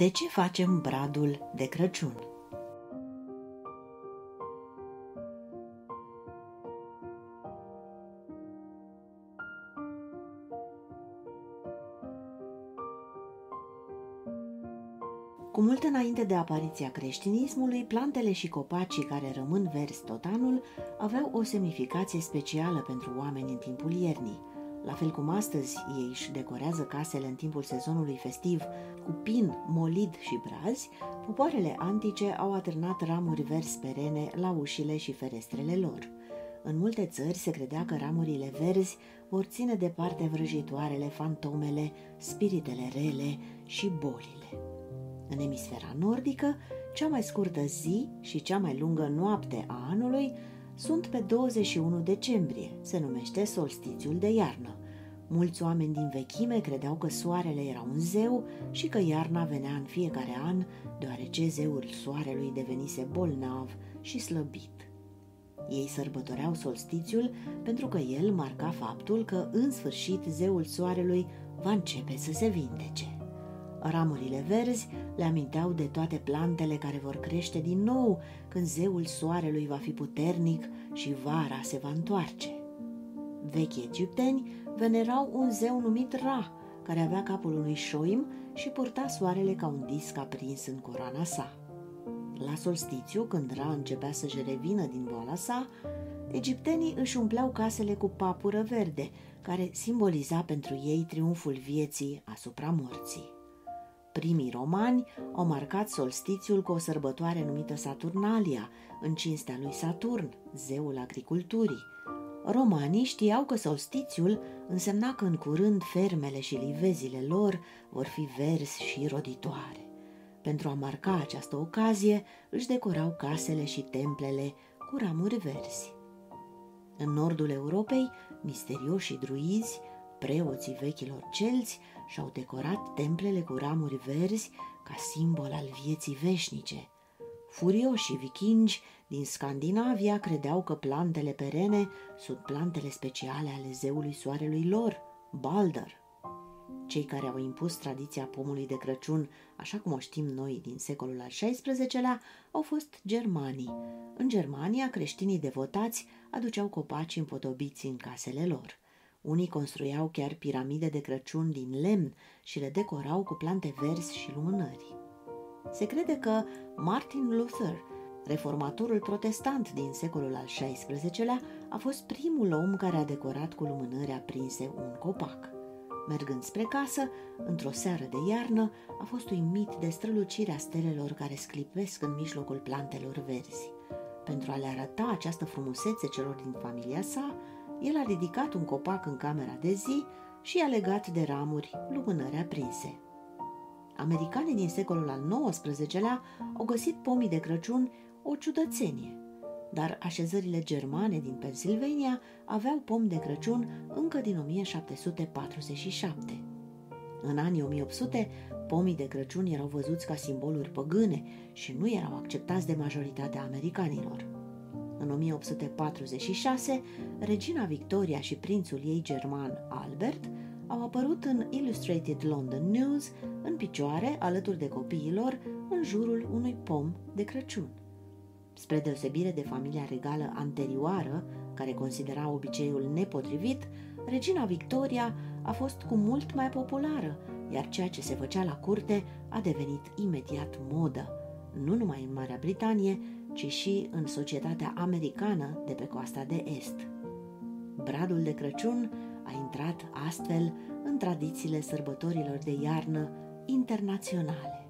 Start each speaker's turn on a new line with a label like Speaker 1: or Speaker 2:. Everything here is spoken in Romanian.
Speaker 1: De ce facem bradul de Crăciun? Cu mult înainte de apariția creștinismului, plantele și copacii care rămân verzi tot anul aveau o semnificație specială pentru oameni în timpul iernii. La fel cum astăzi ei își decorează casele în timpul sezonului festiv cu pin, molid și brazi, popoarele antice au atârnat ramuri verzi perene la ușile și ferestrele lor. În multe țări se credea că ramurile verzi vor ține departe vrăjitoarele, fantomele, spiritele rele și bolile. În emisfera nordică, cea mai scurtă zi și cea mai lungă noapte a anului sunt pe 21 decembrie, se numește solstițiul de iarnă. Mulți oameni din vechime credeau că soarele era un zeu și că iarna venea în fiecare an, deoarece zeul soarelui devenise bolnav și slăbit. Ei sărbătoreau solstițiul pentru că el marca faptul că, în sfârșit, zeul soarelui va începe să se vindece. Ramurile verzi le aminteau de toate plantele care vor crește din nou când zeul soarelui va fi puternic și vara se va întoarce. Vechii egipteni venerau un zeu numit Ra, care avea capul unui șoim și purta soarele ca un disc aprins în coroana sa. La solstițiu, când Ra începea să-și revină din boala sa, egiptenii își umpleau casele cu papură verde, care simboliza pentru ei triumful vieții asupra morții. Primii romani au marcat solstițiul cu o sărbătoare numită Saturnalia, în cinstea lui Saturn, zeul agriculturii. Romanii știau că solstițiul însemna că în curând fermele și livezile lor vor fi verzi și roditoare. Pentru a marca această ocazie, își decorau casele și templele cu ramuri verzi. În nordul Europei, misterioși druizi Preoții vechilor celți și-au decorat templele cu ramuri verzi ca simbol al vieții veșnice. Furioșii vikingi din Scandinavia credeau că plantele perene sunt plantele speciale ale zeului soarelui lor, Balder. Cei care au impus tradiția pomului de Crăciun, așa cum o știm noi din secolul al XVI-lea, au fost germanii. În Germania, creștinii devotați aduceau copaci împodobiți în casele lor. Unii construiau chiar piramide de Crăciun din lemn și le decorau cu plante verzi și lumânări. Se crede că Martin Luther, reformatorul protestant din secolul al XVI-lea, a fost primul om care a decorat cu lumânări aprinse un copac. Mergând spre casă, într-o seară de iarnă, a fost uimit de strălucirea stelelor care sclipesc în mijlocul plantelor verzi. Pentru a le arăta această frumusețe celor din familia sa, el a ridicat un copac în camera de zi și a legat de ramuri lumânări aprinse. Americanii din secolul al XIX-lea au găsit pomii de Crăciun o ciudățenie, dar așezările germane din Pennsylvania aveau pomi de Crăciun încă din 1747. În anii 1800, pomii de Crăciun erau văzuți ca simboluri păgâne și nu erau acceptați de majoritatea americanilor. În 1846, regina Victoria și prințul ei german Albert au apărut în Illustrated London News în picioare alături de copiilor în jurul unui pom de Crăciun. Spre deosebire de familia regală anterioară, care considera obiceiul nepotrivit, regina Victoria a fost cu mult mai populară, iar ceea ce se făcea la curte a devenit imediat modă, nu numai în Marea Britanie, ci și în societatea americană de pe coasta de est. Bradul de Crăciun a intrat astfel în tradițiile sărbătorilor de iarnă internaționale.